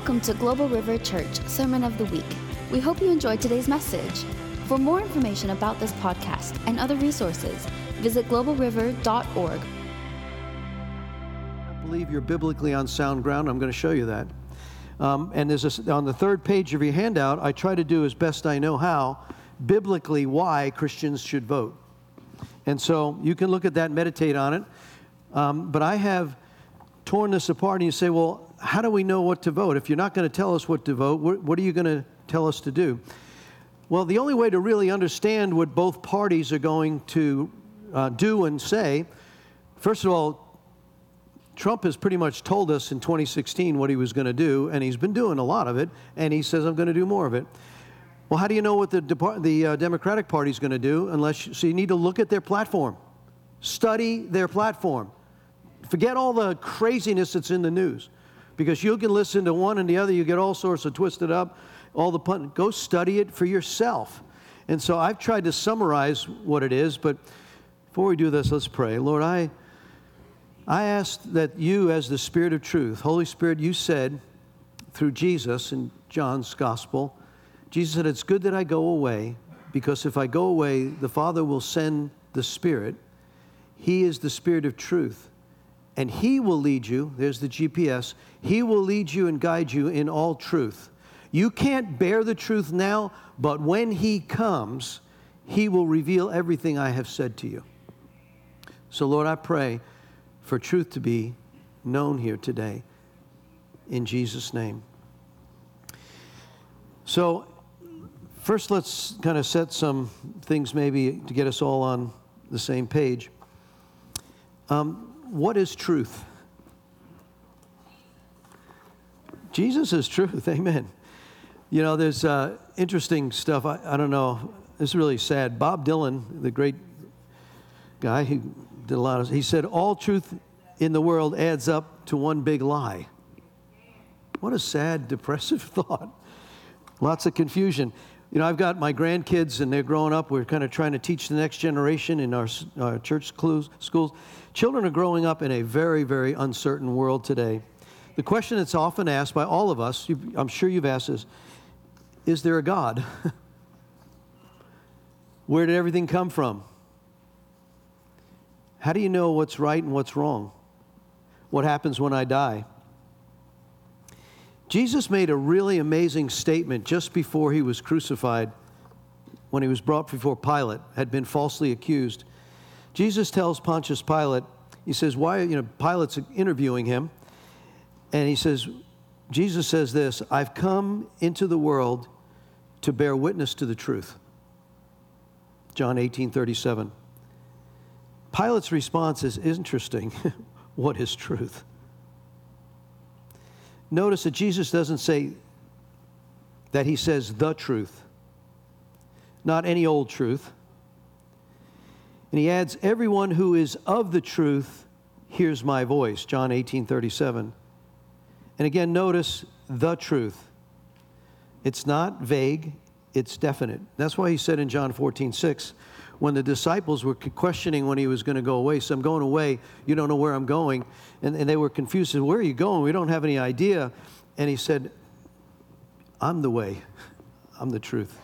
Welcome to Global River Church Sermon of the Week. We hope you enjoyed today's message. For more information about this podcast and other resources, visit globalriver.org. I believe you're biblically on sound ground. I'm going to show you that. Um, and there's a, on the third page of your handout, I try to do as best I know how, biblically, why Christians should vote. And so you can look at that, meditate on it. Um, but I have torn this apart, and you say, well, how do we know what to vote? If you're not going to tell us what to vote, what, what are you going to tell us to do? Well, the only way to really understand what both parties are going to uh, do and say, first of all, Trump has pretty much told us in 2016 what he was going to do, and he's been doing a lot of it, and he says, I'm going to do more of it. Well, how do you know what the, the uh, Democratic Party is going to do unless you, so you need to look at their platform, study their platform. Forget all the craziness that's in the news because you can listen to one and the other, you get all sorts of twisted up, all the pun. Go study it for yourself. And so I've tried to summarize what it is, but before we do this, let's pray. Lord, I, I ask that you, as the Spirit of truth, Holy Spirit, you said through Jesus in John's Gospel, Jesus said, It's good that I go away, because if I go away, the Father will send the Spirit. He is the Spirit of truth and He will lead you. There's the GPS. He will lead you and guide you in all truth. You can't bear the truth now, but when He comes, He will reveal everything I have said to you. So, Lord, I pray for truth to be known here today. In Jesus' name. So, first, let's kind of set some things maybe to get us all on the same page. Um, what is truth? Jesus is truth. Amen. You know, there's uh, interesting stuff. I, I don't know. It's really sad. Bob Dylan, the great guy who did a lot of, he said, all truth in the world adds up to one big lie. What a sad, depressive thought. Lots of confusion. You know, I've got my grandkids and they're growing up. We're kind of trying to teach the next generation in our, our church schools. Children are growing up in a very, very uncertain world today. The question that's often asked by all of us, I'm sure you've asked this, is there a God? Where did everything come from? How do you know what's right and what's wrong? What happens when I die? Jesus made a really amazing statement just before he was crucified when he was brought before Pilate, had been falsely accused. Jesus tells Pontius Pilate, he says, Why, you know, Pilate's interviewing him, and he says, Jesus says this I've come into the world to bear witness to the truth. John 18 37. Pilate's response is interesting. what is truth? Notice that Jesus doesn't say that he says the truth, not any old truth. And he adds, Everyone who is of the truth hears my voice, John 18 37. And again, notice the truth. It's not vague, it's definite. That's why he said in John 14 6, when the disciples were questioning when he was going to go away, so I'm going away, you don't know where I'm going. And, and they were confused, said, Where are you going? We don't have any idea. And he said, I'm the way, I'm the truth,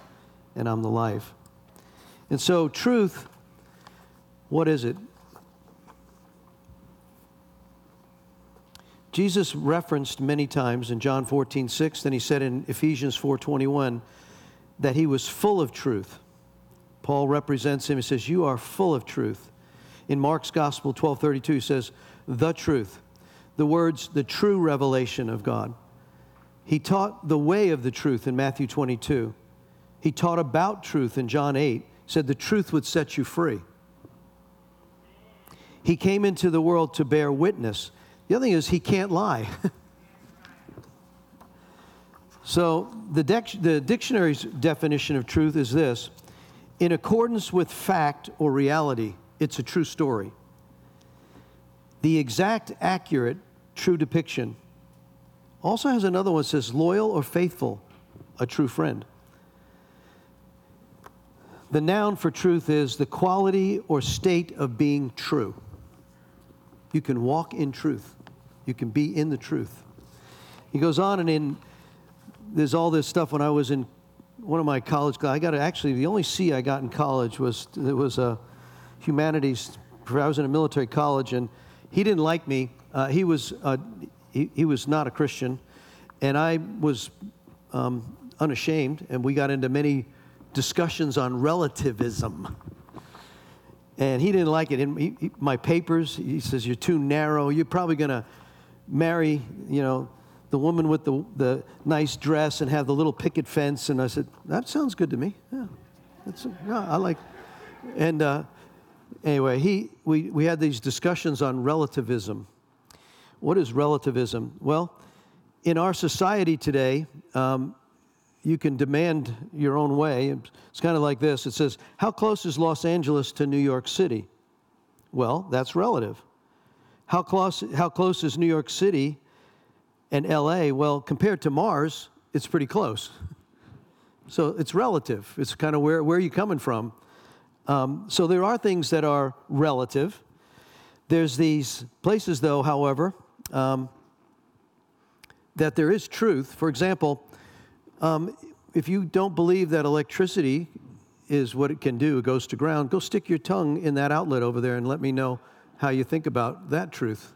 and I'm the life. And so, truth what is it? Jesus referenced many times in John 14, 6, then he said in Ephesians 4, 21, that he was full of truth. Paul represents him. He says, You are full of truth. In Mark's Gospel 12, 32, he says, The truth. The words, the true revelation of God. He taught the way of the truth in Matthew 22. He taught about truth in John 8. Said, The truth would set you free. He came into the world to bear witness. The other thing is, he can't lie. so, the, the dictionary's definition of truth is this in accordance with fact or reality, it's a true story. The exact, accurate, true depiction. Also has another one that says loyal or faithful, a true friend. The noun for truth is the quality or state of being true. You can walk in truth. You can be in the truth. He goes on, and in there's all this stuff when I was in one of my college I got actually the only C I got in college was it was a humanities. I was in a military college, and he didn't like me. Uh, he was uh, he, he was not a Christian, and I was um, unashamed, and we got into many discussions on relativism. And he didn't like it. He, he, my papers, he says, You're too narrow. You're probably going to marry, you know, the woman with the, the nice dress and have the little picket fence. And I said, That sounds good to me. Yeah. That's, yeah I like. And uh, anyway, he, we, we had these discussions on relativism. What is relativism? Well, in our society today, um, you can demand your own way. It's kind of like this it says, How close is Los Angeles to New York City? Well, that's relative. How close, how close is New York City and LA? Well, compared to Mars, it's pretty close. So it's relative. It's kind of where, where are you coming from? Um, so there are things that are relative. There's these places, though, however, um, that there is truth. For example, um, if you don't believe that electricity is what it can do, it goes to ground, go stick your tongue in that outlet over there and let me know how you think about that truth.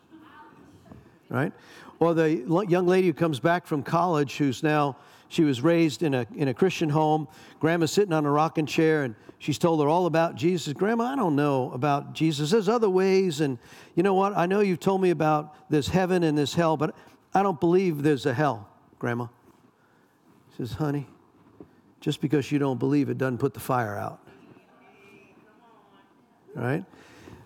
Right? Or the young lady who comes back from college who's now, she was raised in a, in a Christian home. Grandma's sitting on a rocking chair and she's told her all about Jesus. Grandma, I don't know about Jesus. There's other ways. And you know what? I know you've told me about this heaven and this hell, but I don't believe there's a hell, Grandma says, honey, just because you don't believe it doesn't put the fire out. Right?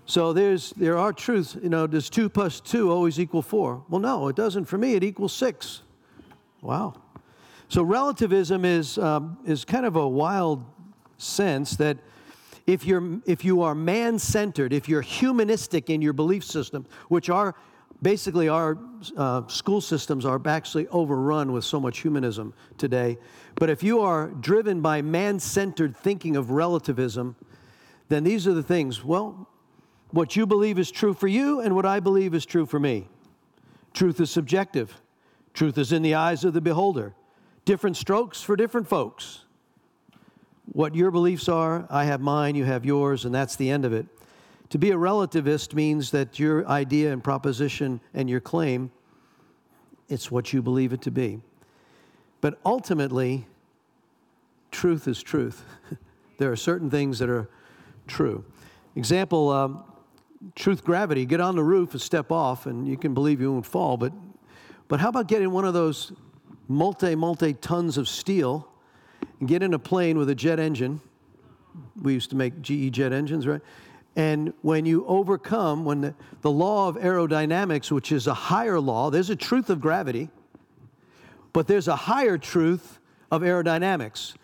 So there's there are truths, you know, does two plus two always equal four? Well, no, it doesn't. For me, it equals six. Wow. So relativism is um, is kind of a wild sense that if you're if you are man-centered, if you're humanistic in your belief system, which are basically our uh, school systems are actually overrun with so much humanism today. But if you are driven by man centered thinking of relativism, then these are the things. Well, what you believe is true for you, and what I believe is true for me. Truth is subjective, truth is in the eyes of the beholder. Different strokes for different folks. What your beliefs are, I have mine, you have yours, and that's the end of it. To be a relativist means that your idea and proposition and your claim, it's what you believe it to be. But ultimately, truth is truth. there are certain things that are true. Example, um, truth gravity. Get on the roof and step off, and you can believe you won't fall. But, but how about getting one of those multi, multi tons of steel and get in a plane with a jet engine? We used to make GE jet engines, right? And when you overcome, when the, the law of aerodynamics, which is a higher law, there's a truth of gravity, but there's a higher truth of aerodynamics.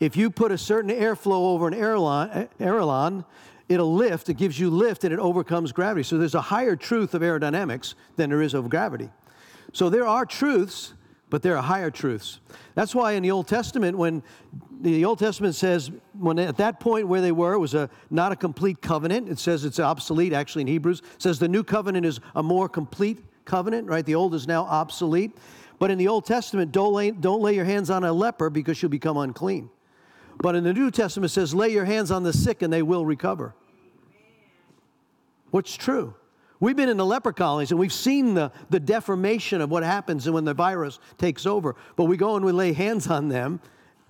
If you put a certain airflow over an airline, airline, it'll lift, it gives you lift, and it overcomes gravity. So there's a higher truth of aerodynamics than there is of gravity. So there are truths but there are higher truths. That's why in the Old Testament, when the Old Testament says, when at that point where they were, it was a, not a complete covenant. It says it's obsolete, actually, in Hebrews. It says the new covenant is a more complete covenant, right? The old is now obsolete. But in the Old Testament, don't lay, don't lay your hands on a leper because you'll become unclean. But in the New Testament, it says, lay your hands on the sick and they will recover. What's true? We've been in the leper colonies and we've seen the, the deformation of what happens when the virus takes over. But we go and we lay hands on them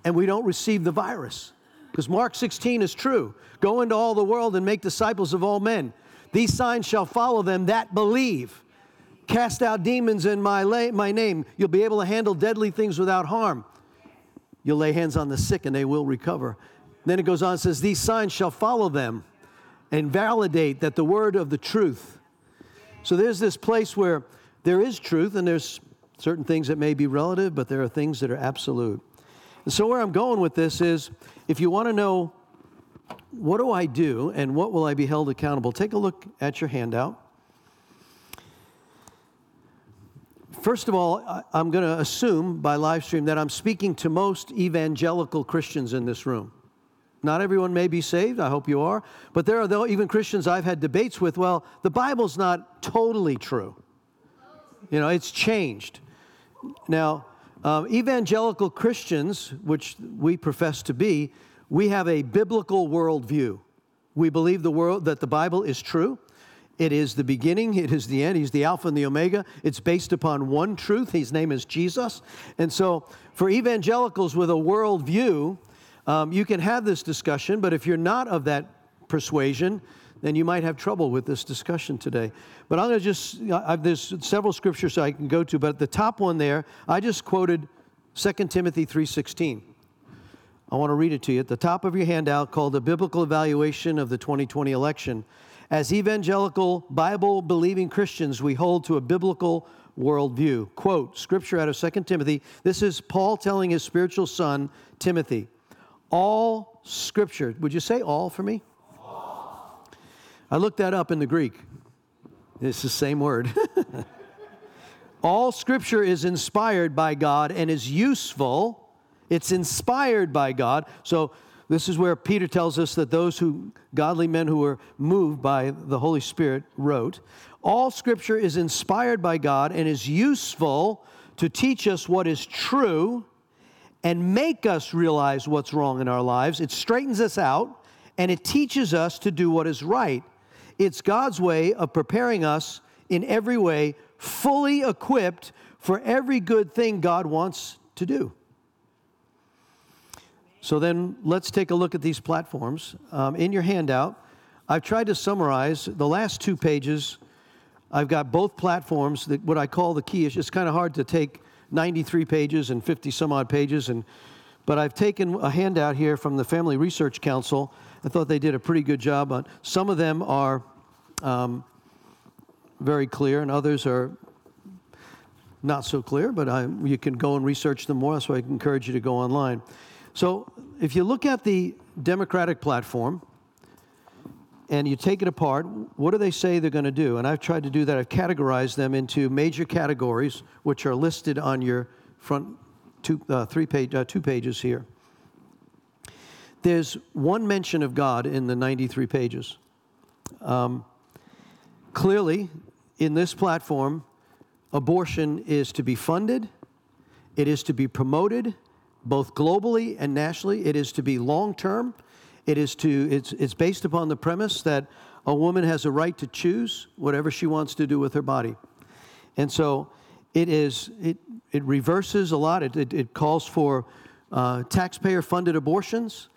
and we don't receive the virus. Because Mark 16 is true. Go into all the world and make disciples of all men. These signs shall follow them that believe. Cast out demons in my, la- my name. You'll be able to handle deadly things without harm. You'll lay hands on the sick and they will recover. Then it goes on and says, These signs shall follow them and validate that the word of the truth so there's this place where there is truth, and there's certain things that may be relative, but there are things that are absolute. And so, where I'm going with this is if you want to know what do I do and what will I be held accountable, take a look at your handout. First of all, I'm going to assume by live stream that I'm speaking to most evangelical Christians in this room. Not everyone may be saved. I hope you are. But there are though, even Christians I've had debates with. Well, the Bible's not totally true. You know, it's changed. Now, um, evangelical Christians, which we profess to be, we have a biblical worldview. We believe the world that the Bible is true. It is the beginning, it is the end. He's the Alpha and the Omega. It's based upon one truth. His name is Jesus. And so, for evangelicals with a worldview, um, you can have this discussion, but if you're not of that persuasion, then you might have trouble with this discussion today. But I'm going to just, I've, there's several scriptures I can go to, but the top one there, I just quoted 2 Timothy 3.16. I want to read it to you at the top of your handout called A Biblical Evaluation of the 2020 Election. As evangelical, Bible believing Christians, we hold to a biblical worldview. Quote, scripture out of 2 Timothy. This is Paul telling his spiritual son, Timothy. All scripture, would you say all for me? I looked that up in the Greek. It's the same word. All scripture is inspired by God and is useful. It's inspired by God. So, this is where Peter tells us that those who, godly men who were moved by the Holy Spirit, wrote. All scripture is inspired by God and is useful to teach us what is true and make us realize what's wrong in our lives. It straightens us out and it teaches us to do what is right. It's God's way of preparing us in every way, fully equipped for every good thing God wants to do. So then let's take a look at these platforms. Um, in your handout, I've tried to summarize the last two pages. I've got both platforms, that what I call the key issue. It's kind of hard to take 93 pages and 50 some odd pages, and, but I've taken a handout here from the Family Research Council I thought they did a pretty good job on. Some of them are um, very clear, and others are not so clear. But I, you can go and research them more. So I encourage you to go online. So if you look at the Democratic platform and you take it apart, what do they say they're going to do? And I've tried to do that. I've categorized them into major categories, which are listed on your front two, uh, three page, uh, two pages here. There's one mention of God in the 93 pages. Um, clearly, in this platform, abortion is to be funded, it is to be promoted, both globally and nationally. It is to be long term. It is to, it's, it's based upon the premise that a woman has a right to choose whatever she wants to do with her body. And so it is, it, it reverses a lot. It, it, it calls for uh, taxpayer funded abortions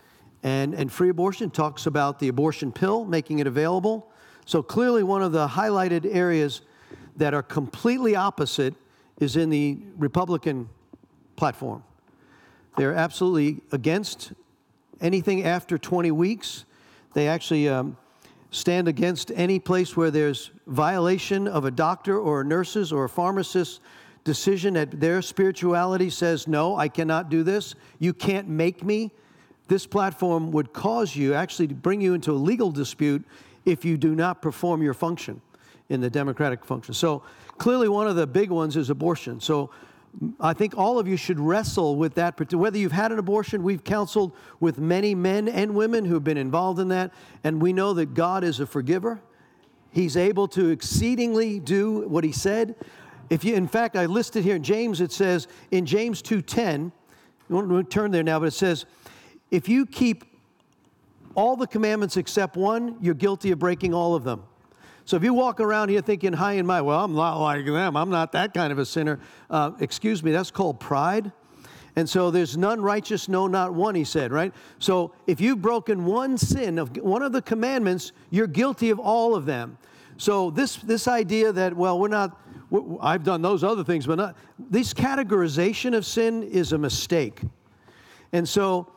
and, and free abortion talks about the abortion pill, making it available. So clearly, one of the highlighted areas that are completely opposite is in the Republican platform. They're absolutely against anything after 20 weeks. They actually um, stand against any place where there's violation of a doctor or a nurse's or a pharmacist's decision that their spirituality says, no, I cannot do this. You can't make me this platform would cause you, actually, to bring you into a legal dispute if you do not perform your function in the democratic function. So clearly, one of the big ones is abortion. So I think all of you should wrestle with that. Whether you've had an abortion, we've counseled with many men and women who've been involved in that, and we know that God is a forgiver. He's able to exceedingly do what He said. If you, in fact, I listed here in James. It says in James two ten. You won't turn there now, but it says if you keep all the commandments except one, you're guilty of breaking all of them. So if you walk around here thinking high and mighty, well, I'm not like them, I'm not that kind of a sinner, uh, excuse me, that's called pride. And so there's none righteous, no, not one, he said, right? So if you've broken one sin of one of the commandments, you're guilty of all of them. So this, this idea that, well, we're not, I've done those other things, but not, this categorization of sin is a mistake. And so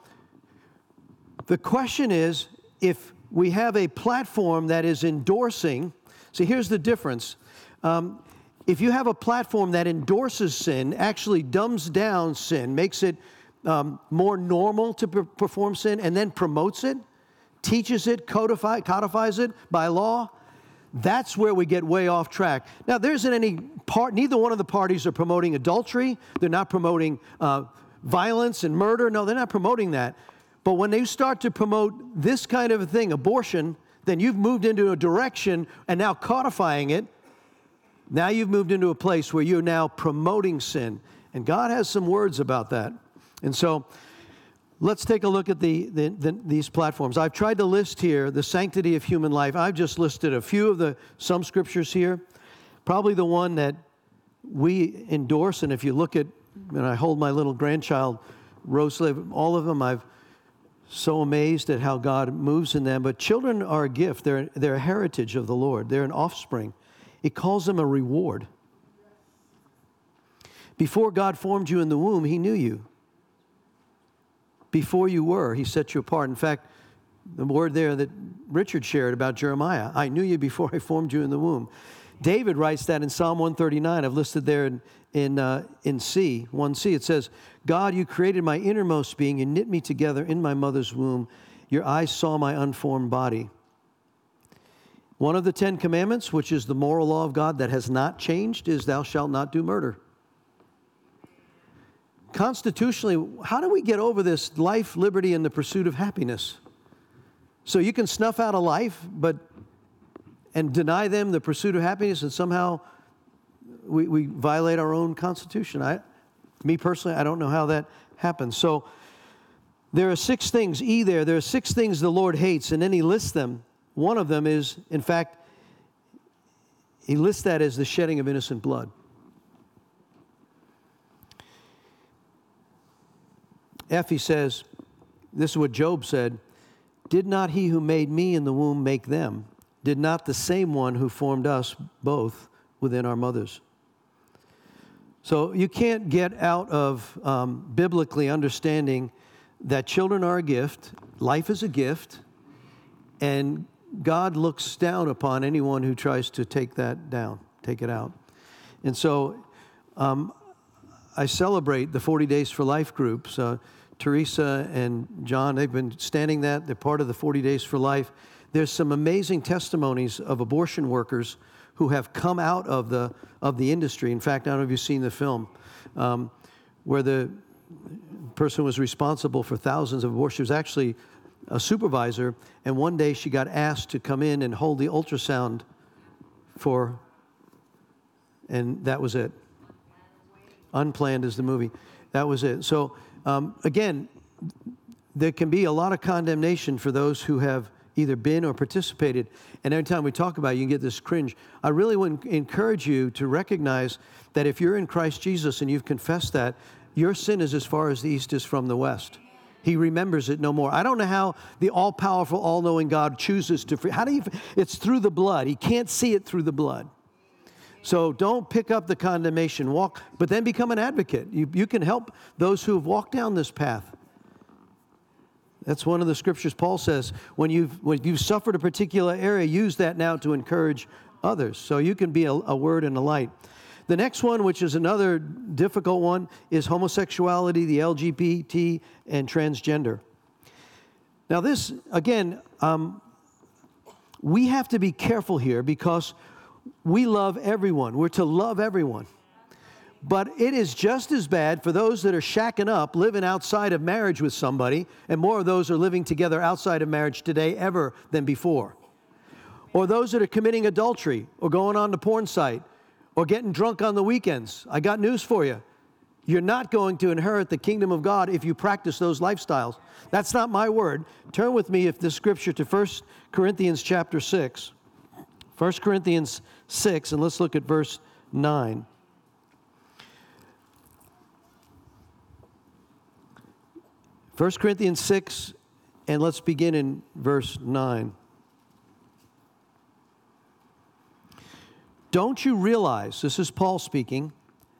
the question is if we have a platform that is endorsing, see, here's the difference. Um, if you have a platform that endorses sin, actually dumbs down sin, makes it um, more normal to per- perform sin, and then promotes it, teaches it, codify, codifies it by law, that's where we get way off track. Now, there isn't any part, neither one of the parties are promoting adultery. They're not promoting uh, violence and murder. No, they're not promoting that. But when they start to promote this kind of a thing, abortion, then you've moved into a direction and now codifying it. Now you've moved into a place where you're now promoting sin. And God has some words about that. And so let's take a look at the, the, the, these platforms. I've tried to list here the sanctity of human life. I've just listed a few of the some scriptures here. Probably the one that we endorse, and if you look at, and I hold my little grandchild, Roseslave, all of them I've so amazed at how God moves in them. But children are a gift, they're, they're a heritage of the Lord, they're an offspring. It calls them a reward. Before God formed you in the womb, He knew you. Before you were, He set you apart. In fact, the word there that Richard shared about Jeremiah I knew you before I formed you in the womb. David writes that in Psalm 139. I've listed there in, in, uh, in C, 1C. It says, God, you created my innermost being. You knit me together in my mother's womb. Your eyes saw my unformed body. One of the Ten Commandments, which is the moral law of God that has not changed, is thou shalt not do murder constitutionally, how do we get over this life, liberty, and the pursuit of happiness? So you can snuff out a life, but and deny them the pursuit of happiness, and somehow we, we violate our own constitution. I, me personally, I don't know how that happens. So there are six things, E there, there are six things the Lord hates, and then he lists them. One of them is, in fact, he lists that as the shedding of innocent blood. F, he says, this is what Job said Did not he who made me in the womb make them? Did not the same one who formed us both within our mothers? So you can't get out of um, biblically understanding that children are a gift, life is a gift, and God looks down upon anyone who tries to take that down, take it out. And so um, I celebrate the 40 Days for Life groups. Uh, Teresa and John, they've been standing that. They're part of the 40 Days for Life. There's some amazing testimonies of abortion workers who have come out of the, of the industry. In fact, I don't know if you've seen the film um, where the person was responsible for thousands of abortions. She was actually a supervisor, and one day she got asked to come in and hold the ultrasound for, and that was it. Unplanned is the movie. That was it. So um, again, there can be a lot of condemnation for those who have either been or participated. And every time we talk about it, you can get this cringe. I really would encourage you to recognize that if you're in Christ Jesus and you've confessed that, your sin is as far as the east is from the west. He remembers it no more. I don't know how the all powerful, all knowing God chooses to free. How do you? It's through the blood. He can't see it through the blood. So don't pick up the condemnation, walk, but then become an advocate. You, you can help those who have walked down this path. That's one of the scriptures Paul says when you've, when you've suffered a particular area, use that now to encourage others. So you can be a, a word and a light. The next one, which is another difficult one, is homosexuality, the LGBT, and transgender. Now, this, again, um, we have to be careful here because we love everyone. We're to love everyone. But it is just as bad for those that are shacking up, living outside of marriage with somebody, and more of those are living together outside of marriage today ever than before. Or those that are committing adultery, or going on the porn site, or getting drunk on the weekends. I got news for you. You're not going to inherit the kingdom of God if you practice those lifestyles. That's not my word. Turn with me, if the scripture, to 1 Corinthians chapter 6. 1 Corinthians 6, and let's look at verse 9. First Corinthians 6, and let's begin in verse 9. Don't you realize, this is Paul speaking,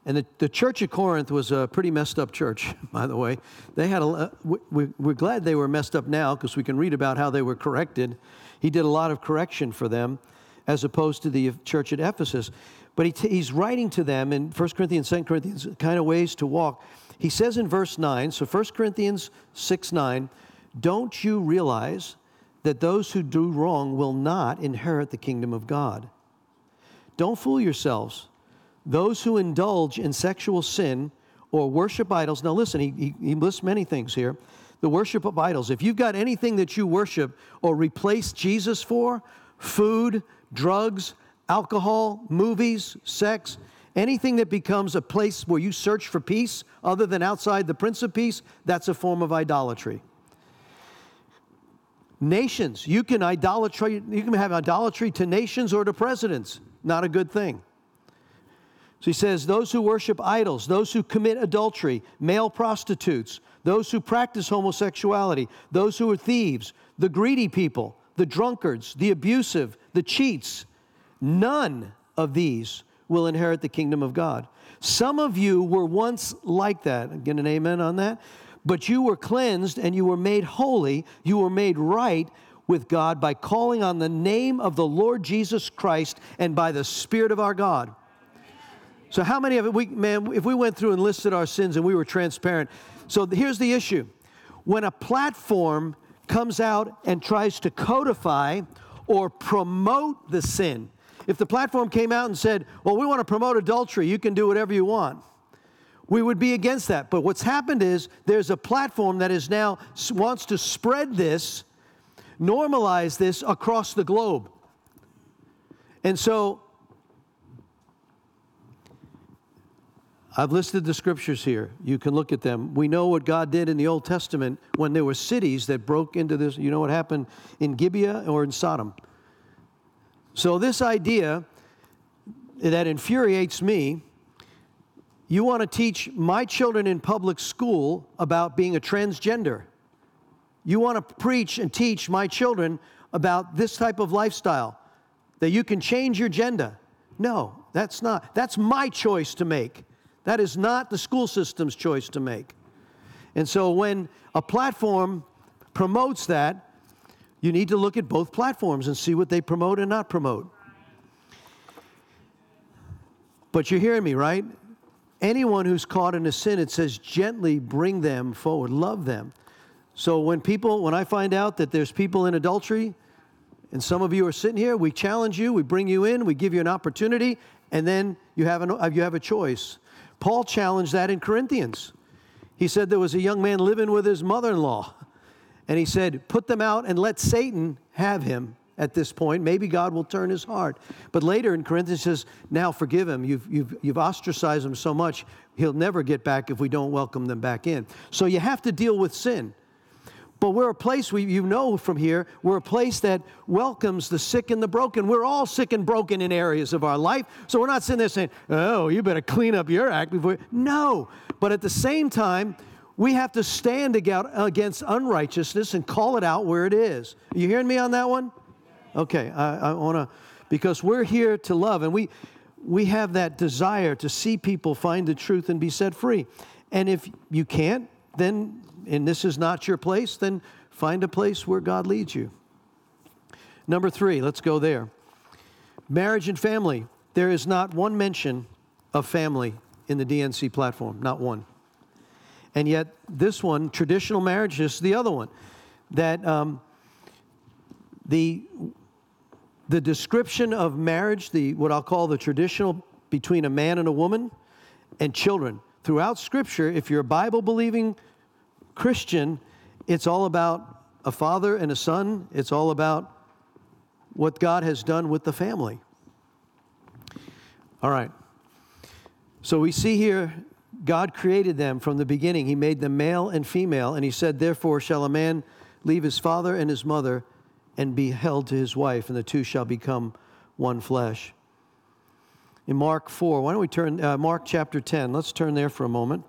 and the, the church of Corinth was a pretty messed up church, by the way. They had a, we, we're glad they were messed up now because we can read about how they were corrected. He did a lot of correction for them as opposed to the church at Ephesus. But he t- he's writing to them in 1 Corinthians, 2 Corinthians, kind of ways to walk. He says in verse 9, so 1 Corinthians 6 9, don't you realize that those who do wrong will not inherit the kingdom of God? Don't fool yourselves. Those who indulge in sexual sin or worship idols, now listen, he, he, he lists many things here. The worship of idols. If you've got anything that you worship or replace Jesus for, food, drugs, alcohol, movies, sex, anything that becomes a place where you search for peace other than outside the Prince of Peace, that's a form of idolatry. Nations, you can idolatry, you can have idolatry to nations or to presidents. Not a good thing. So he says, those who worship idols, those who commit adultery, male prostitutes, those who practice homosexuality, those who are thieves, the greedy people, the drunkards, the abusive, the cheats, none of these will inherit the kingdom of God. Some of you were once like that. Get an amen on that? But you were cleansed and you were made holy, you were made right with God by calling on the name of the Lord Jesus Christ and by the Spirit of our God. So, how many of it, we, man, if we went through and listed our sins and we were transparent? So, here's the issue when a platform comes out and tries to codify or promote the sin, if the platform came out and said, Well, we want to promote adultery, you can do whatever you want we would be against that. But what's happened is there's a platform that is now wants to spread this, normalize this across the globe. And so I've listed the scriptures here. You can look at them. We know what God did in the Old Testament when there were cities that broke into this. You know what happened in Gibeah or in Sodom. So, this idea that infuriates me you want to teach my children in public school about being a transgender. You want to preach and teach my children about this type of lifestyle, that you can change your gender. No, that's not. That's my choice to make. That is not the school system's choice to make. And so when a platform promotes that, you need to look at both platforms and see what they promote and not promote. But you're hearing me, right? anyone who's caught in a sin, it says gently bring them forward, love them. So when people, when I find out that there's people in adultery, and some of you are sitting here, we challenge you, we bring you in, we give you an opportunity, and then you have, an, you have a choice. Paul challenged that in Corinthians. He said there was a young man living with his mother in law, and he said, Put them out and let Satan have him at this point. Maybe God will turn his heart. But later in Corinthians says, now forgive him. You've, you've, you've ostracized him so much, he'll never get back if we don't welcome them back in. So you have to deal with sin. But we're a place, we, you know from here, we're a place that welcomes the sick and the broken. We're all sick and broken in areas of our life. So we're not sitting there saying, oh, you better clean up your act before. No. But at the same time, we have to stand against unrighteousness and call it out where it is. Are you hearing me on that one? Okay, I, I want to, because we're here to love and we, we have that desire to see people find the truth and be set free. And if you can't, then, and this is not your place, then find a place where God leads you. Number three, let's go there. Marriage and family. There is not one mention of family in the DNC platform, not one. And yet, this one, traditional marriage, this is the other one. That um, the the description of marriage, the what I'll call the traditional between a man and a woman, and children. Throughout Scripture, if you're a Bible believing Christian, it's all about a father and a son. It's all about what God has done with the family. All right. So we see here God created them from the beginning. He made them male and female, and He said, Therefore shall a man leave his father and his mother and be held to his wife, and the two shall become one flesh. In Mark 4, why don't we turn, uh, Mark chapter 10, let's turn there for a moment.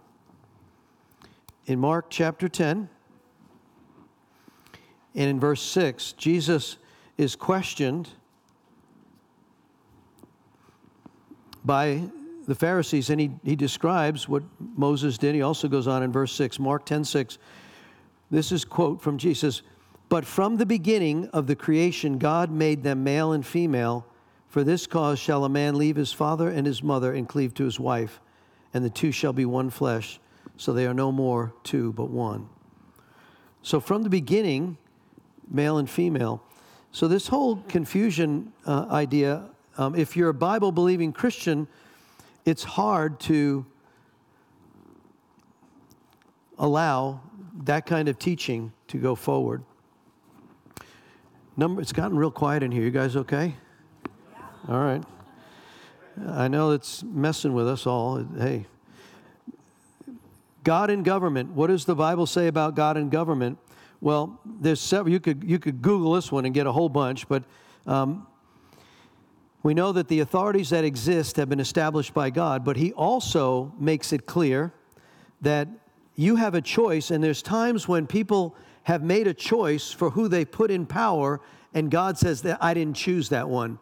In Mark chapter 10, and in verse 6, Jesus is questioned by the Pharisees, and he, he describes what Moses did. He also goes on in verse 6, Mark 10 6. This is quote from Jesus. But from the beginning of the creation, God made them male and female. For this cause shall a man leave his father and his mother and cleave to his wife, and the two shall be one flesh. So they are no more two, but one. So from the beginning, male and female. So this whole confusion uh, idea, um, if you're a Bible believing Christian, it's hard to allow that kind of teaching to go forward. Number, it's gotten real quiet in here. You guys okay? All right. I know it's messing with us all. Hey. God and government. What does the Bible say about God and government? Well, there's several. You could you could Google this one and get a whole bunch, but um, we know that the authorities that exist have been established by God. But He also makes it clear that you have a choice, and there's times when people have made a choice for who they put in power, and God says that I didn't choose that one.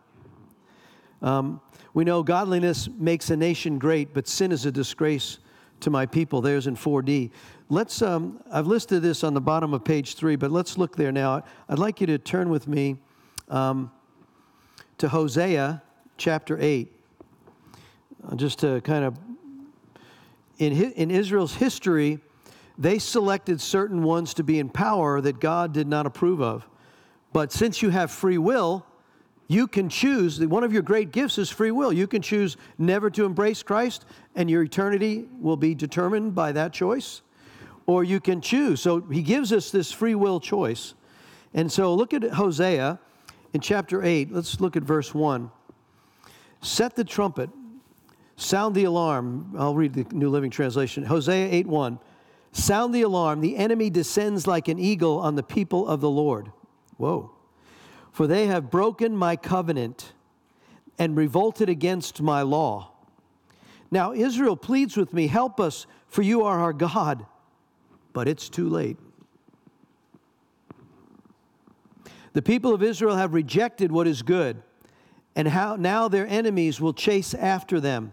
Um, we know godliness makes a nation great, but sin is a disgrace to my people. There's in 4D. Let's, um, I've listed this on the bottom of page three, but let's look there now. I'd like you to turn with me um, to Hosea chapter 8, uh, just to kind of, in, in Israel's history, they selected certain ones to be in power that God did not approve of. But since you have free will, you can choose. One of your great gifts is free will. You can choose never to embrace Christ, and your eternity will be determined by that choice or you can choose. So he gives us this free will choice. And so look at Hosea in chapter 8. Let's look at verse 1. Set the trumpet, sound the alarm. I'll read the New Living Translation. Hosea 8 1. Sound the alarm. The enemy descends like an eagle on the people of the Lord. Whoa. For they have broken my covenant and revolted against my law. Now Israel pleads with me, Help us, for you are our God but it's too late. The people of Israel have rejected what is good, and how now their enemies will chase after them.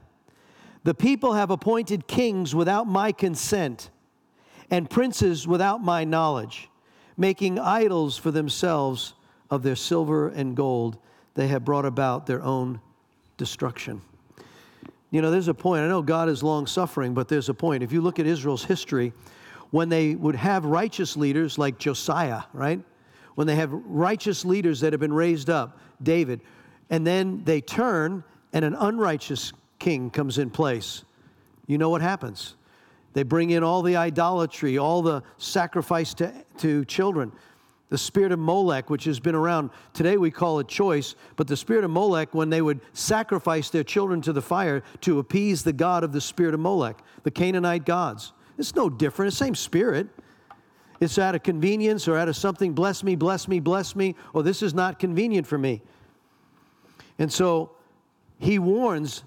The people have appointed kings without my consent, and princes without my knowledge, making idols for themselves of their silver and gold. They have brought about their own destruction. You know, there's a point. I know God is long suffering, but there's a point. If you look at Israel's history, when they would have righteous leaders like Josiah, right? When they have righteous leaders that have been raised up, David, and then they turn and an unrighteous king comes in place. You know what happens? They bring in all the idolatry, all the sacrifice to, to children. The spirit of Molech, which has been around, today we call it choice, but the spirit of Molech, when they would sacrifice their children to the fire to appease the god of the spirit of Molech, the Canaanite gods. It's no different, the same spirit. It's out of convenience or out of something, bless me, bless me, bless me, or this is not convenient for me. And so he warns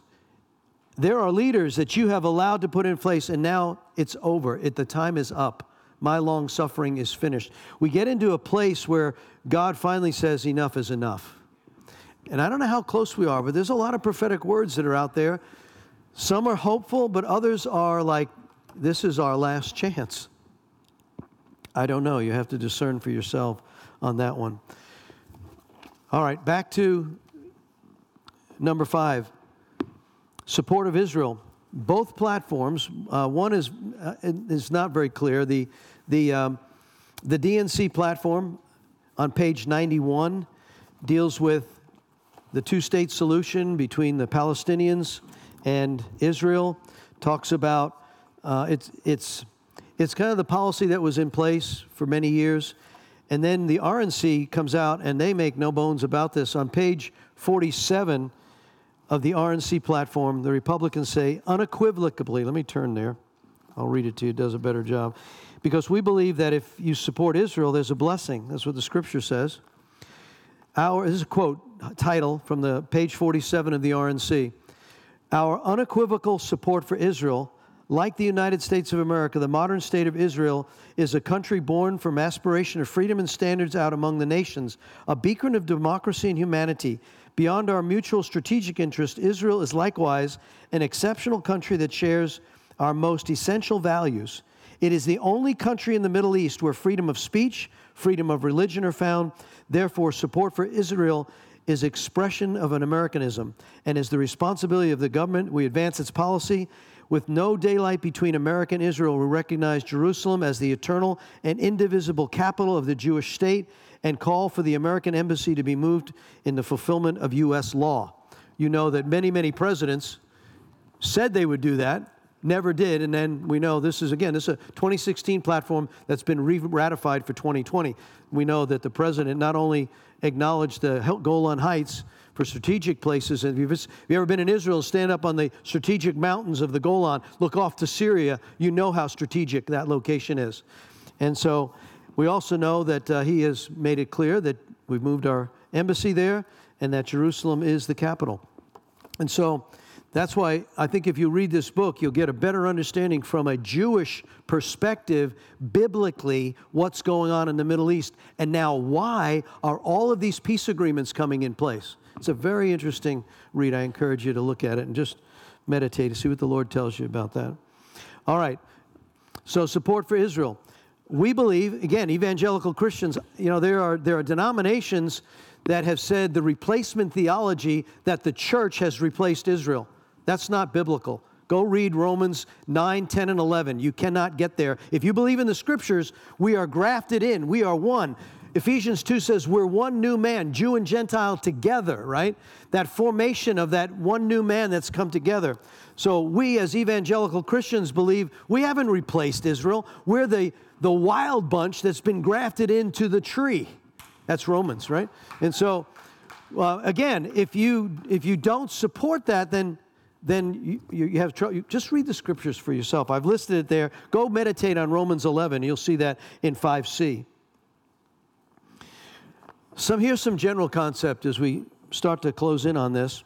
there are leaders that you have allowed to put in place, and now it's over. It, the time is up. My long suffering is finished. We get into a place where God finally says, Enough is enough. And I don't know how close we are, but there's a lot of prophetic words that are out there. Some are hopeful, but others are like, this is our last chance. I don't know. You have to discern for yourself on that one. All right, back to number five support of Israel. Both platforms, uh, one is, uh, is not very clear. The, the, um, the DNC platform on page 91 deals with the two state solution between the Palestinians and Israel, talks about uh, it's, it's, it's kind of the policy that was in place for many years. And then the RNC comes out and they make no bones about this. On page 47 of the RNC platform, the Republicans say unequivocally, let me turn there. I'll read it to you, it does a better job. Because we believe that if you support Israel, there's a blessing. That's what the scripture says. Our, this is a quote, title from the page 47 of the RNC. Our unequivocal support for Israel like the United States of America, the modern state of Israel is a country born from aspiration of freedom and standards out among the nations, a beacon of democracy and humanity. Beyond our mutual strategic interest, Israel is likewise an exceptional country that shares our most essential values. It is the only country in the Middle East where freedom of speech, freedom of religion are found. Therefore, support for Israel is expression of an Americanism and is the responsibility of the government. We advance its policy with no daylight between America and Israel, we recognize Jerusalem as the eternal and indivisible capital of the Jewish state and call for the American embassy to be moved in the fulfillment of U.S. law. You know that many, many presidents said they would do that, never did, and then we know this is, again, this is a 2016 platform that's been re ratified for 2020. We know that the president not only acknowledged the Golan Heights for strategic places. And if you've, if you've ever been in Israel, stand up on the strategic mountains of the Golan, look off to Syria, you know how strategic that location is. And so we also know that uh, he has made it clear that we've moved our embassy there and that Jerusalem is the capital. And so that's why I think if you read this book, you'll get a better understanding from a Jewish perspective, biblically, what's going on in the Middle East. And now, why are all of these peace agreements coming in place? It's a very interesting read. I encourage you to look at it and just meditate to see what the Lord tells you about that. All right. So, support for Israel. We believe, again, evangelical Christians, you know, there are, there are denominations that have said the replacement theology that the church has replaced Israel. That's not biblical. Go read Romans 9, 10, and 11. You cannot get there. If you believe in the scriptures, we are grafted in, we are one. Ephesians 2 says we're one new man, Jew and Gentile together, right? That formation of that one new man that's come together. So we as evangelical Christians believe we haven't replaced Israel. We're the, the wild bunch that's been grafted into the tree. That's Romans, right? And so, uh, again, if you, if you don't support that, then then you, you have trouble. Just read the scriptures for yourself. I've listed it there. Go meditate on Romans 11. You'll see that in 5c. Some, here's some general concept as we start to close in on this.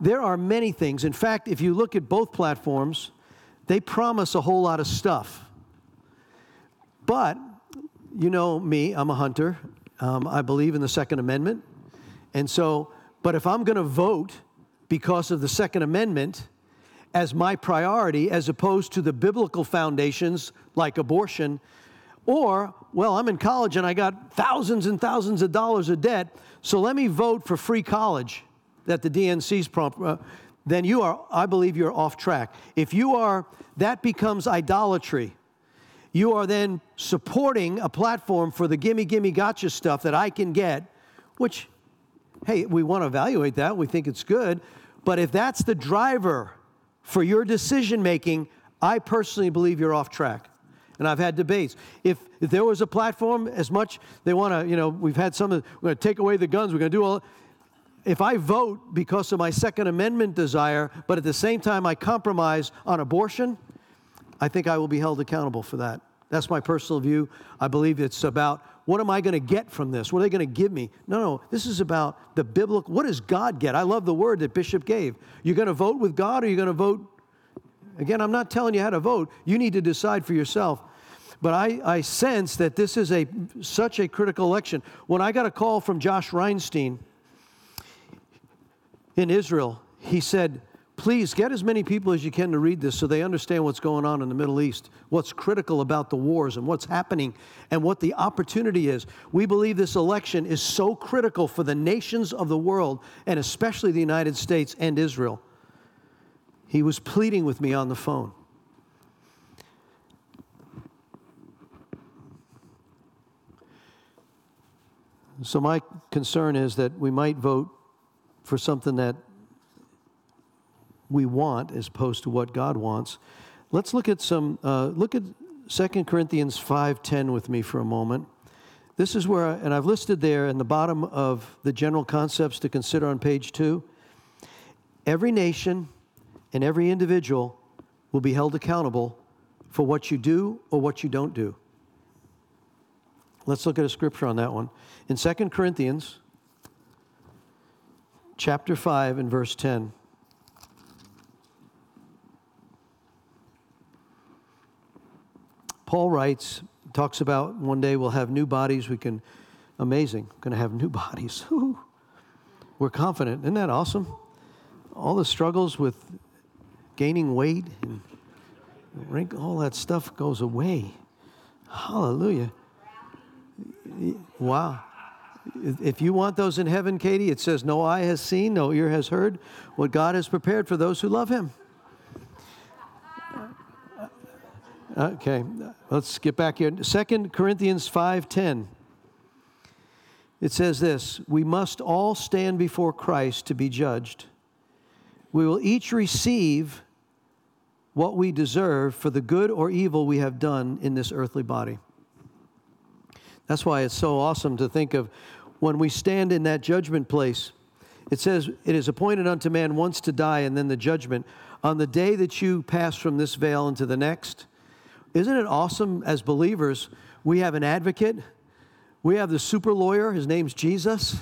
There are many things. In fact, if you look at both platforms, they promise a whole lot of stuff. But, you know me, I'm a hunter. Um, I believe in the Second Amendment. And so, but if I'm going to vote because of the Second Amendment as my priority as opposed to the biblical foundations like abortion. Or, well, I'm in college and I got thousands and thousands of dollars of debt, so let me vote for free college that the DNC's prompt. Uh, then you are, I believe you're off track. If you are, that becomes idolatry. You are then supporting a platform for the gimme, gimme, gotcha stuff that I can get, which hey, we want to evaluate that. We think it's good. But if that's the driver for your decision making, I personally believe you're off track. And I've had debates. If, if there was a platform, as much they want to, you know, we've had some, we're going to take away the guns, we're going to do all. If I vote because of my Second Amendment desire, but at the same time I compromise on abortion, I think I will be held accountable for that. That's my personal view. I believe it's about what am I going to get from this? What are they going to give me? No, no, this is about the biblical. What does God get? I love the word that Bishop gave. You're going to vote with God or you're going to vote? Again, I'm not telling you how to vote. You need to decide for yourself. But I, I sense that this is a such a critical election. When I got a call from Josh Reinstein in Israel, he said, please get as many people as you can to read this so they understand what's going on in the Middle East, what's critical about the wars and what's happening and what the opportunity is. We believe this election is so critical for the nations of the world and especially the United States and Israel. He was pleading with me on the phone. So, my concern is that we might vote for something that we want as opposed to what God wants. Let's look at some, uh, look at 2 Corinthians 5.10 with me for a moment. This is where, and I've listed there in the bottom of the general concepts to consider on page two. Every nation and every individual will be held accountable for what you do or what you don't do. Let's look at a scripture on that one. In 2 Corinthians chapter 5 and verse 10. Paul writes, talks about one day we'll have new bodies. We can, amazing, going to have new bodies. We're confident. Isn't that awesome? All the struggles with gaining weight and all that stuff goes away. Hallelujah. Wow. If you want those in heaven, Katie, it says, No eye has seen, no ear has heard what God has prepared for those who love him. Okay, let's get back here. Second Corinthians 5:10. It says this, we must all stand before Christ to be judged. We will each receive what we deserve for the good or evil we have done in this earthly body. That's why it's so awesome to think of when we stand in that judgment place. It says, It is appointed unto man once to die and then the judgment. On the day that you pass from this veil into the next, isn't it awesome as believers? We have an advocate, we have the super lawyer, his name's Jesus.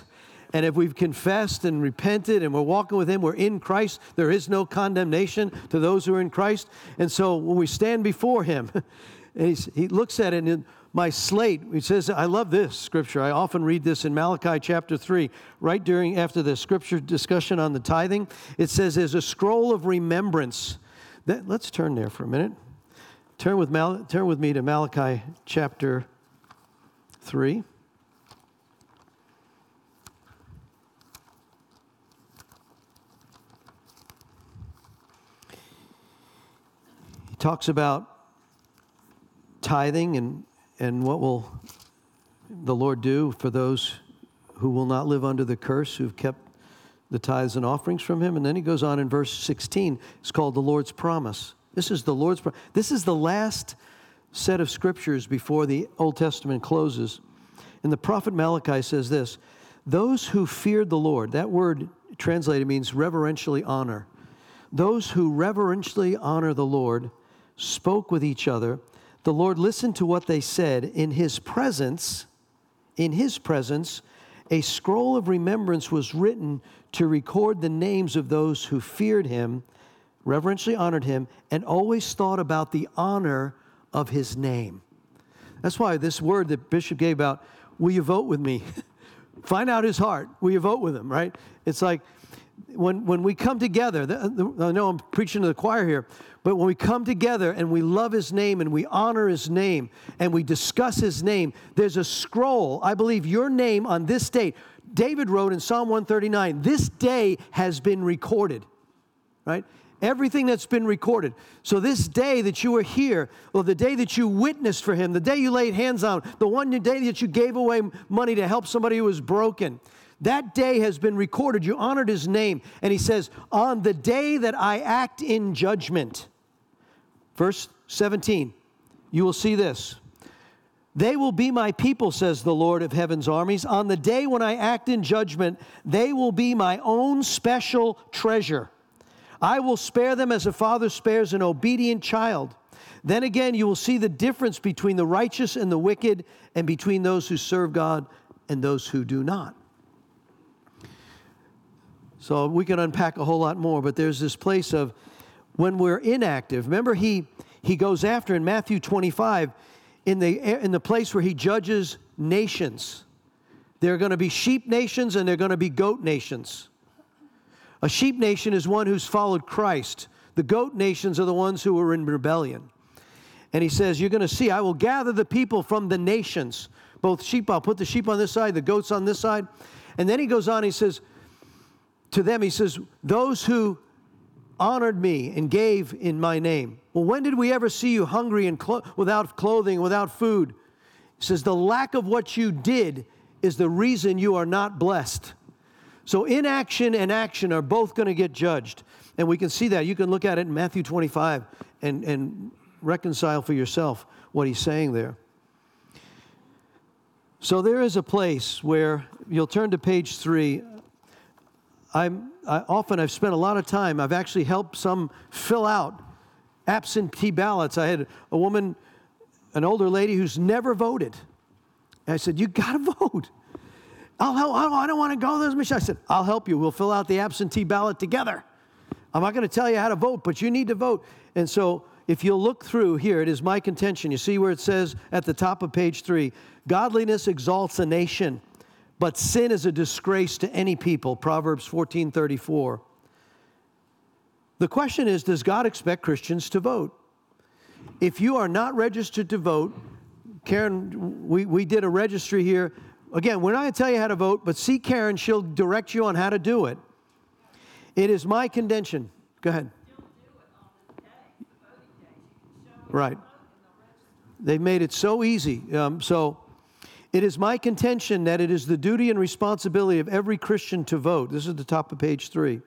And if we've confessed and repented and we're walking with Him, we're in Christ, there is no condemnation to those who are in Christ. And so when we stand before Him, and he looks at it and my slate, he says, I love this scripture. I often read this in Malachi chapter 3, right during after the scripture discussion on the tithing. It says, There's a scroll of remembrance. That, let's turn there for a minute. Turn with, Mal, turn with me to Malachi chapter 3. Talks about tithing and and what will the Lord do for those who will not live under the curse, who've kept the tithes and offerings from him? And then he goes on in verse 16. It's called the Lord's promise. This is the Lord's promise. This is the last set of scriptures before the Old Testament closes. And the prophet Malachi says this Those who feared the Lord, that word translated means reverentially honor. Those who reverentially honor the Lord spoke with each other the Lord listened to what they said. In his presence, in his presence, a scroll of remembrance was written to record the names of those who feared him, reverentially honored him, and always thought about the honor of his name. That's why this word that Bishop gave about, will you vote with me? Find out his heart. Will you vote with him, right? It's like when, when we come together, the, the, I know I'm preaching to the choir here, but when we come together and we love his name and we honor his name and we discuss his name, there's a scroll. I believe your name on this date. David wrote in Psalm 139, this day has been recorded, right? Everything that's been recorded. So, this day that you were here, or the day that you witnessed for him, the day you laid hands on, the one day that you gave away money to help somebody who was broken, that day has been recorded. You honored his name. And he says, On the day that I act in judgment, verse 17, you will see this. They will be my people, says the Lord of heaven's armies. On the day when I act in judgment, they will be my own special treasure. I will spare them as a father spares an obedient child. Then again, you will see the difference between the righteous and the wicked, and between those who serve God and those who do not. So we can unpack a whole lot more, but there's this place of when we're inactive. Remember, he, he goes after in Matthew 25, in the, in the place where he judges nations. There are going to be sheep nations and there are going to be goat nations. A sheep nation is one who's followed Christ. The goat nations are the ones who are in rebellion. And he says, You're going to see, I will gather the people from the nations, both sheep, I'll put the sheep on this side, the goats on this side. And then he goes on, he says, to them, he says, Those who honored me and gave in my name. Well, when did we ever see you hungry and clo- without clothing, without food? He says, The lack of what you did is the reason you are not blessed. So, inaction and action are both going to get judged. And we can see that. You can look at it in Matthew 25 and, and reconcile for yourself what he's saying there. So, there is a place where you'll turn to page three. I'm, I, often I've spent a lot of time, I've actually helped some fill out absentee ballots. I had a woman, an older lady who's never voted. And I said, You got to vote. I'll help. I don't want to go this mission. I said, I'll help you. We'll fill out the absentee ballot together. I'm not going to tell you how to vote, but you need to vote. And so, if you'll look through here, it is my contention. You see where it says at the top of page three Godliness exalts a nation, but sin is a disgrace to any people. Proverbs 14 34. The question is Does God expect Christians to vote? If you are not registered to vote, Karen, we, we did a registry here. Again, we're not going to tell you how to vote, but see Karen, she'll direct you on how to do it. It is my contention. Go ahead. Right. They've made it so easy. Um, so it is my contention that it is the duty and responsibility of every Christian to vote. This is the top of page three.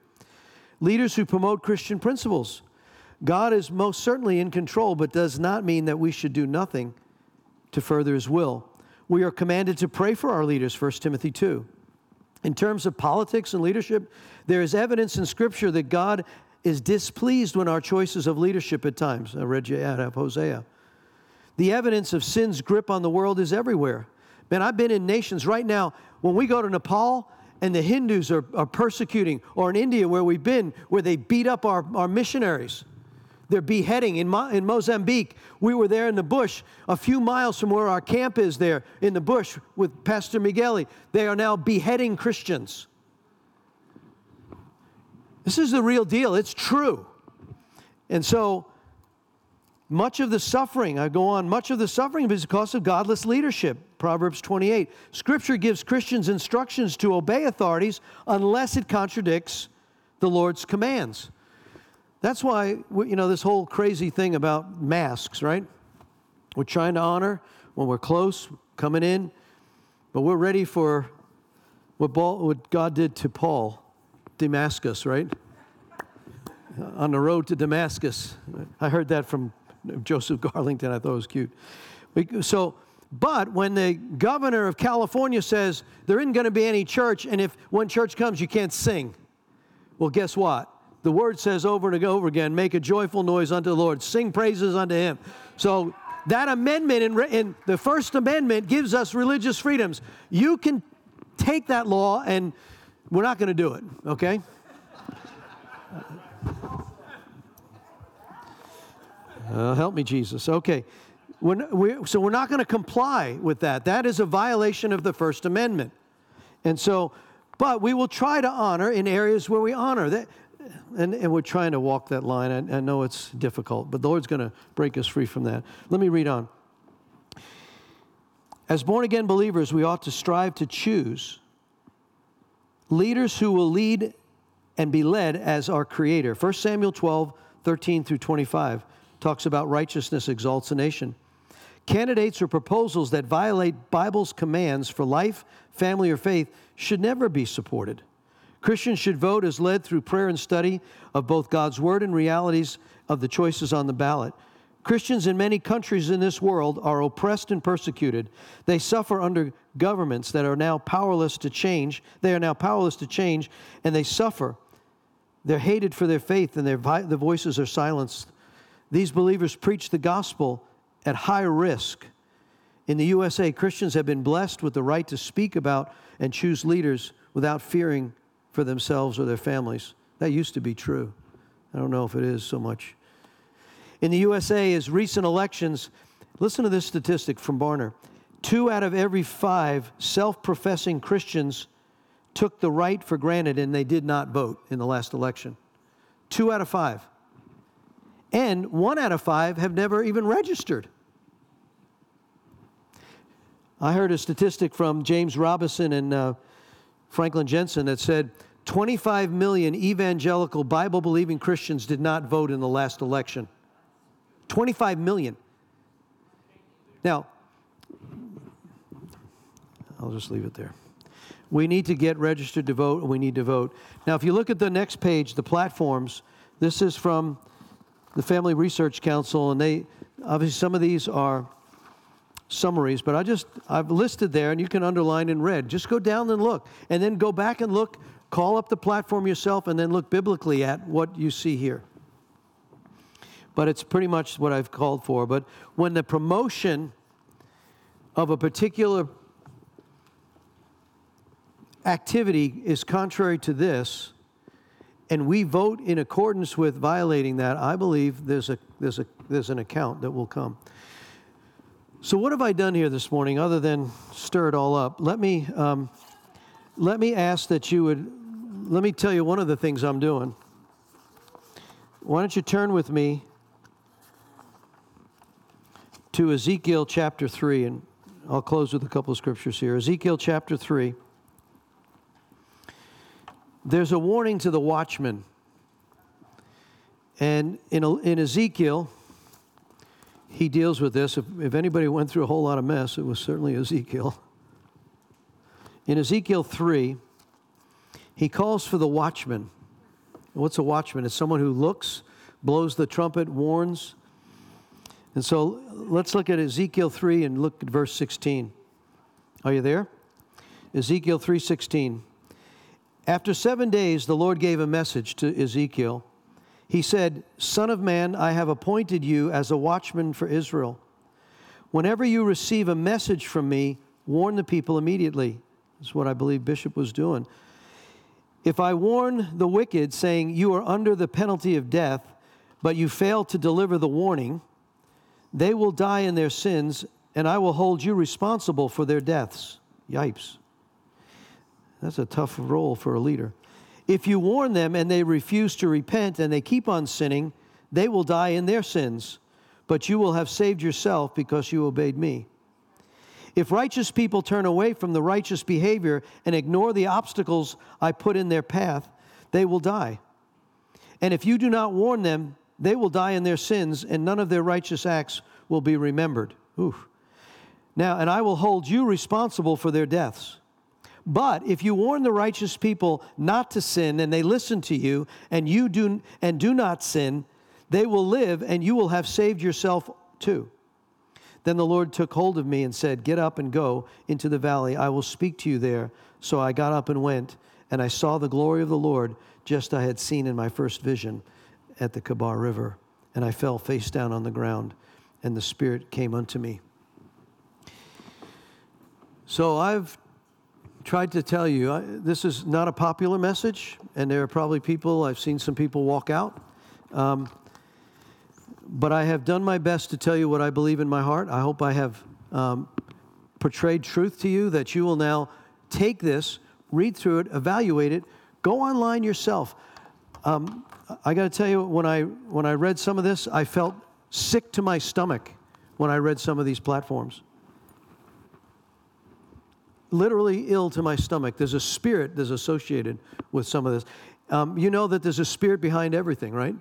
Leaders who promote Christian principles. God is most certainly in control, but does not mean that we should do nothing to further his will. We are commanded to pray for our leaders, 1 Timothy 2. In terms of politics and leadership, there is evidence in Scripture that God is displeased when our choices of leadership at times. I read you out of Hosea. The evidence of sin's grip on the world is everywhere. Man, I've been in nations right now. When we go to Nepal and the Hindus are, are persecuting, or in India where we've been, where they beat up our, our missionaries, they're beheading. In, Mo- in Mozambique, we were there in the bush, a few miles from where our camp is there in the bush with Pastor Migueli. They are now beheading Christians. This is the real deal. It's true. And so, much of the suffering, I go on, much of the suffering is because of godless leadership. Proverbs 28. Scripture gives Christians instructions to obey authorities unless it contradicts the Lord's commands. That's why, you know, this whole crazy thing about masks, right? We're trying to honor when we're close, coming in, but we're ready for what, what God did to Paul, Damascus, right? On the road to Damascus. I heard that from Joseph Garlington. I thought was cute. So, but when the governor of California says there isn't going to be any church, and if one church comes, you can't sing. Well, guess what? The word says over and over again, make a joyful noise unto the Lord, sing praises unto him. So that amendment in, in the First Amendment gives us religious freedoms. You can take that law, and we're not going to do it, okay? Uh, help me, Jesus. Okay. We're, we, so we're not going to comply with that. That is a violation of the First Amendment. And so, but we will try to honor in areas where we honor. That, and, and we're trying to walk that line. I, I know it's difficult, but the Lord's going to break us free from that. Let me read on. As born again believers, we ought to strive to choose leaders who will lead and be led as our Creator. 1 Samuel 12, 13 through 25 talks about righteousness exalts a nation. Candidates or proposals that violate Bible's commands for life, family, or faith should never be supported. Christians should vote as led through prayer and study of both God's Word and realities of the choices on the ballot. Christians in many countries in this world are oppressed and persecuted. They suffer under governments that are now powerless to change. They are now powerless to change, and they suffer. They're hated for their faith, and their, their voices are silenced. These believers preach the gospel at high risk. In the USA, Christians have been blessed with the right to speak about and choose leaders without fearing for themselves or their families. That used to be true. I don't know if it is so much. In the USA, as recent elections, listen to this statistic from Barna. Two out of every five self professing Christians took the right for granted and they did not vote in the last election. Two out of five. And one out of five have never even registered. I heard a statistic from James Robison and uh, Franklin Jensen that said 25 million evangelical Bible believing Christians did not vote in the last election. 25 million. Now, I'll just leave it there. We need to get registered to vote, and we need to vote. Now, if you look at the next page, the platforms, this is from the Family Research Council, and they obviously some of these are summaries, but I just I've listed there, and you can underline in red. Just go down and look, and then go back and look Call up the platform yourself and then look biblically at what you see here. But it's pretty much what I've called for. But when the promotion of a particular activity is contrary to this, and we vote in accordance with violating that, I believe there's, a, there's, a, there's an account that will come. So, what have I done here this morning other than stir it all up? Let me, um, let me ask that you would let me tell you one of the things I'm doing. Why don't you turn with me to Ezekiel chapter 3, and I'll close with a couple of scriptures here. Ezekiel chapter 3. There's a warning to the watchman. And in, in Ezekiel, he deals with this. If, if anybody went through a whole lot of mess, it was certainly Ezekiel. In Ezekiel 3, he calls for the watchman. What's a watchman? It's someone who looks, blows the trumpet, warns. And so let's look at Ezekiel 3 and look at verse 16. Are you there? Ezekiel 3:16. After seven days, the Lord gave a message to Ezekiel. He said, Son of man, I have appointed you as a watchman for Israel. Whenever you receive a message from me, warn the people immediately. That's what I believe Bishop was doing. If I warn the wicked, saying, You are under the penalty of death, but you fail to deliver the warning, they will die in their sins, and I will hold you responsible for their deaths. Yipes. That's a tough role for a leader. If you warn them and they refuse to repent and they keep on sinning, they will die in their sins, but you will have saved yourself because you obeyed me. If righteous people turn away from the righteous behavior and ignore the obstacles I put in their path, they will die. And if you do not warn them, they will die in their sins, and none of their righteous acts will be remembered. Oof. Now, and I will hold you responsible for their deaths. But if you warn the righteous people not to sin and they listen to you and you do and do not sin, they will live and you will have saved yourself too. Then the Lord took hold of me and said, Get up and go into the valley. I will speak to you there. So I got up and went, and I saw the glory of the Lord, just I had seen in my first vision at the Kebar River. And I fell face down on the ground, and the Spirit came unto me. So I've tried to tell you I, this is not a popular message, and there are probably people, I've seen some people walk out. Um, but I have done my best to tell you what I believe in my heart. I hope I have um, portrayed truth to you that you will now take this, read through it, evaluate it, go online yourself. Um, I got to tell you, when I when I read some of this, I felt sick to my stomach when I read some of these platforms. Literally ill to my stomach. There's a spirit that's associated with some of this. Um, you know that there's a spirit behind everything, right?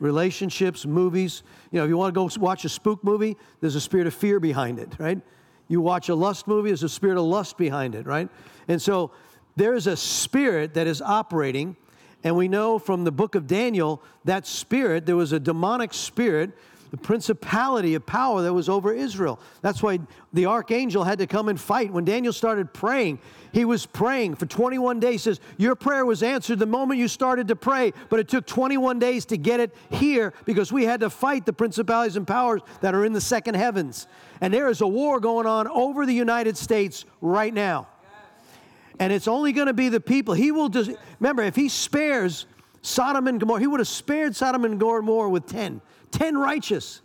relationships, movies. You know, if you want to go watch a spook movie, there's a spirit of fear behind it, right? You watch a lust movie, there's a spirit of lust behind it, right? And so there is a spirit that is operating. And we know from the book of Daniel that spirit, there was a demonic spirit the principality of power that was over Israel. That's why the archangel had to come and fight. When Daniel started praying, he was praying for 21 days. He says, Your prayer was answered the moment you started to pray, but it took 21 days to get it here because we had to fight the principalities and powers that are in the second heavens. And there is a war going on over the United States right now. And it's only going to be the people. He will just, remember, if he spares Sodom and Gomorrah, he would have spared Sodom and Gomorrah with 10. 10 righteous.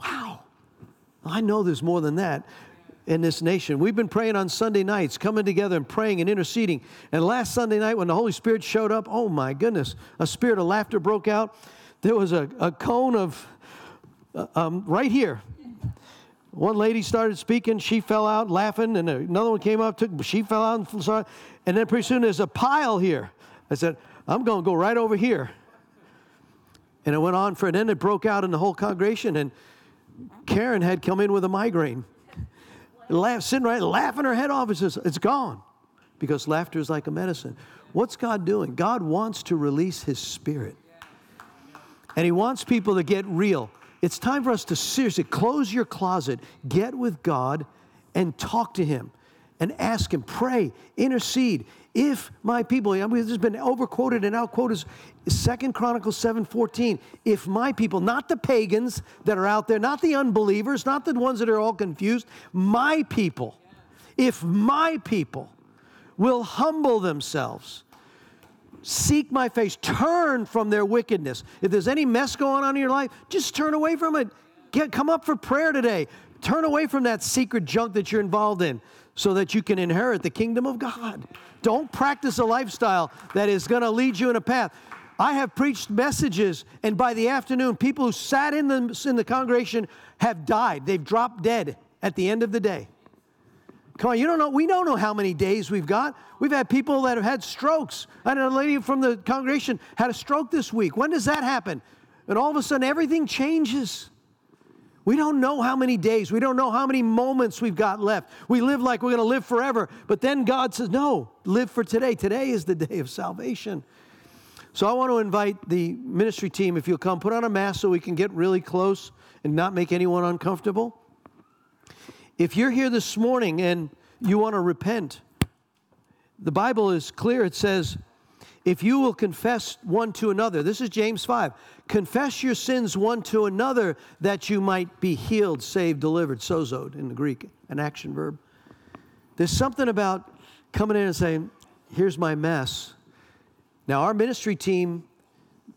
Wow. I know there's more than that in this nation. We've been praying on Sunday nights, coming together and praying and interceding. And last Sunday night, when the Holy Spirit showed up, oh my goodness, a spirit of laughter broke out. There was a, a cone of, uh, um, right here. One lady started speaking, she fell out laughing, and another one came up, took, she fell out, and, and then pretty soon there's a pile here. I said, I'm going to go right over here. And it went on for, and then it broke out in the whole congregation. And Karen had come in with a migraine, laugh, sitting right, laughing her head off. It says, It's gone because laughter is like a medicine. What's God doing? God wants to release His Spirit. And He wants people to get real. It's time for us to seriously close your closet, get with God, and talk to Him and ask Him, pray, intercede. If my people, I mean, this has been overquoted and outquoted. Second Chronicles 7:14. If my people, not the pagans that are out there, not the unbelievers, not the ones that are all confused, my people, if my people will humble themselves, seek my face, turn from their wickedness. If there's any mess going on in your life, just turn away from it. Get, come up for prayer today. Turn away from that secret junk that you're involved in so that you can inherit the kingdom of God. Don't practice a lifestyle that is going to lead you in a path. I have preached messages, and by the afternoon, people who sat in the, in the congregation have died. They've dropped dead at the end of the day. Come on, you don't know, we don't know how many days we've got. We've had people that have had strokes. I had a lady from the congregation had a stroke this week. When does that happen? And all of a sudden, everything changes. We don't know how many days, we don't know how many moments we've got left. We live like we're going to live forever, but then God says, No, live for today. Today is the day of salvation. So I want to invite the ministry team, if you'll come, put on a mask so we can get really close and not make anyone uncomfortable. If you're here this morning and you want to repent, the Bible is clear. It says, if you will confess one to another, this is James 5, confess your sins one to another that you might be healed, saved, delivered, sozoed in the Greek, an action verb. There's something about coming in and saying, here's my mess. Now, our ministry team,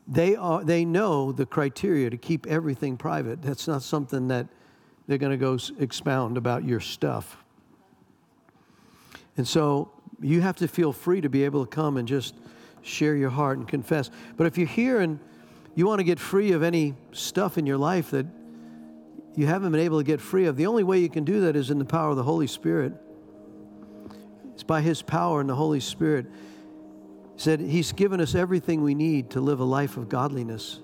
they, are, they know the criteria to keep everything private. That's not something that they're going to go expound about your stuff. And so you have to feel free to be able to come and just share your heart and confess. But if you're here and you want to get free of any stuff in your life that you haven't been able to get free of, the only way you can do that is in the power of the Holy Spirit. It's by His power and the Holy Spirit. He said He's given us everything we need to live a life of godliness.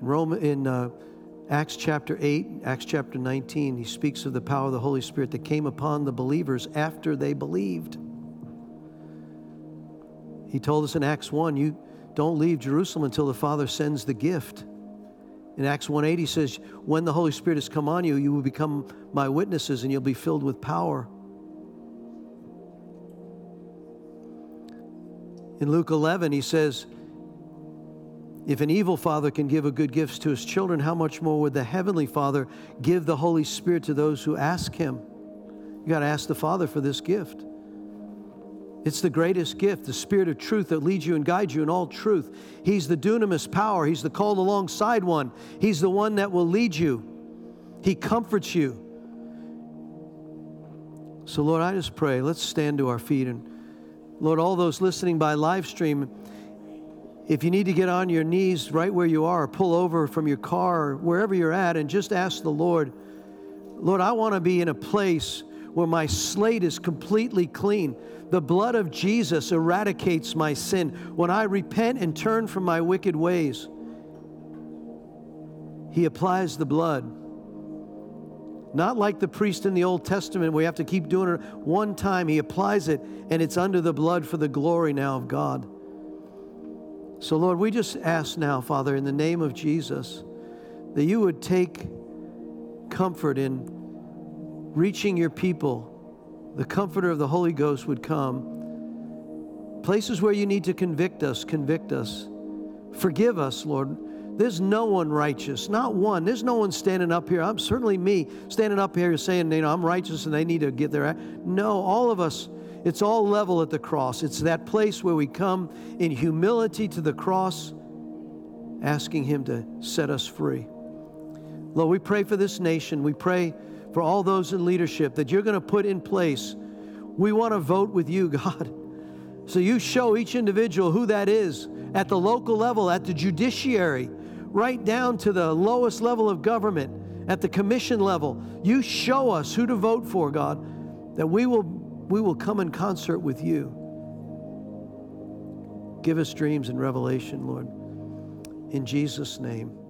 In Rome, in uh, Acts chapter 8, Acts chapter 19, he speaks of the power of the Holy Spirit that came upon the believers after they believed. He told us in Acts 1, you don't leave Jerusalem until the Father sends the gift. In Acts 1:8 he says, "When the Holy Spirit has come on you, you will become my witnesses and you'll be filled with power." In Luke 11 he says, if an evil father can give a good gifts to his children, how much more would the heavenly Father give the Holy Spirit to those who ask him? You got to ask the Father for this gift. It's the greatest gift, the Spirit of truth that leads you and guides you in all truth. He's the dunamis power, He's the called alongside one. He's the one that will lead you, He comforts you. So, Lord, I just pray, let's stand to our feet. And, Lord, all those listening by live stream, if you need to get on your knees right where you are, pull over from your car, wherever you're at, and just ask the Lord, Lord, I want to be in a place where my slate is completely clean. The blood of Jesus eradicates my sin. When I repent and turn from my wicked ways, He applies the blood. Not like the priest in the Old Testament, we have to keep doing it one time. He applies it, and it's under the blood for the glory now of God. So, Lord, we just ask now, Father, in the name of Jesus, that you would take comfort in reaching your people the comforter of the Holy Ghost would come. Places where you need to convict us, convict us. Forgive us, Lord. There's no one righteous, not one. There's no one standing up here. I'm certainly me standing up here saying, you know, I'm righteous and they need to get their. Act. No, all of us, it's all level at the cross. It's that place where we come in humility to the cross, asking Him to set us free. Lord, we pray for this nation. We pray for all those in leadership that you're going to put in place. We want to vote with you, God. So you show each individual who that is at the local level, at the judiciary, right down to the lowest level of government, at the commission level. You show us who to vote for, God, that we will, we will come in concert with you. Give us dreams and revelation, Lord. In Jesus' name.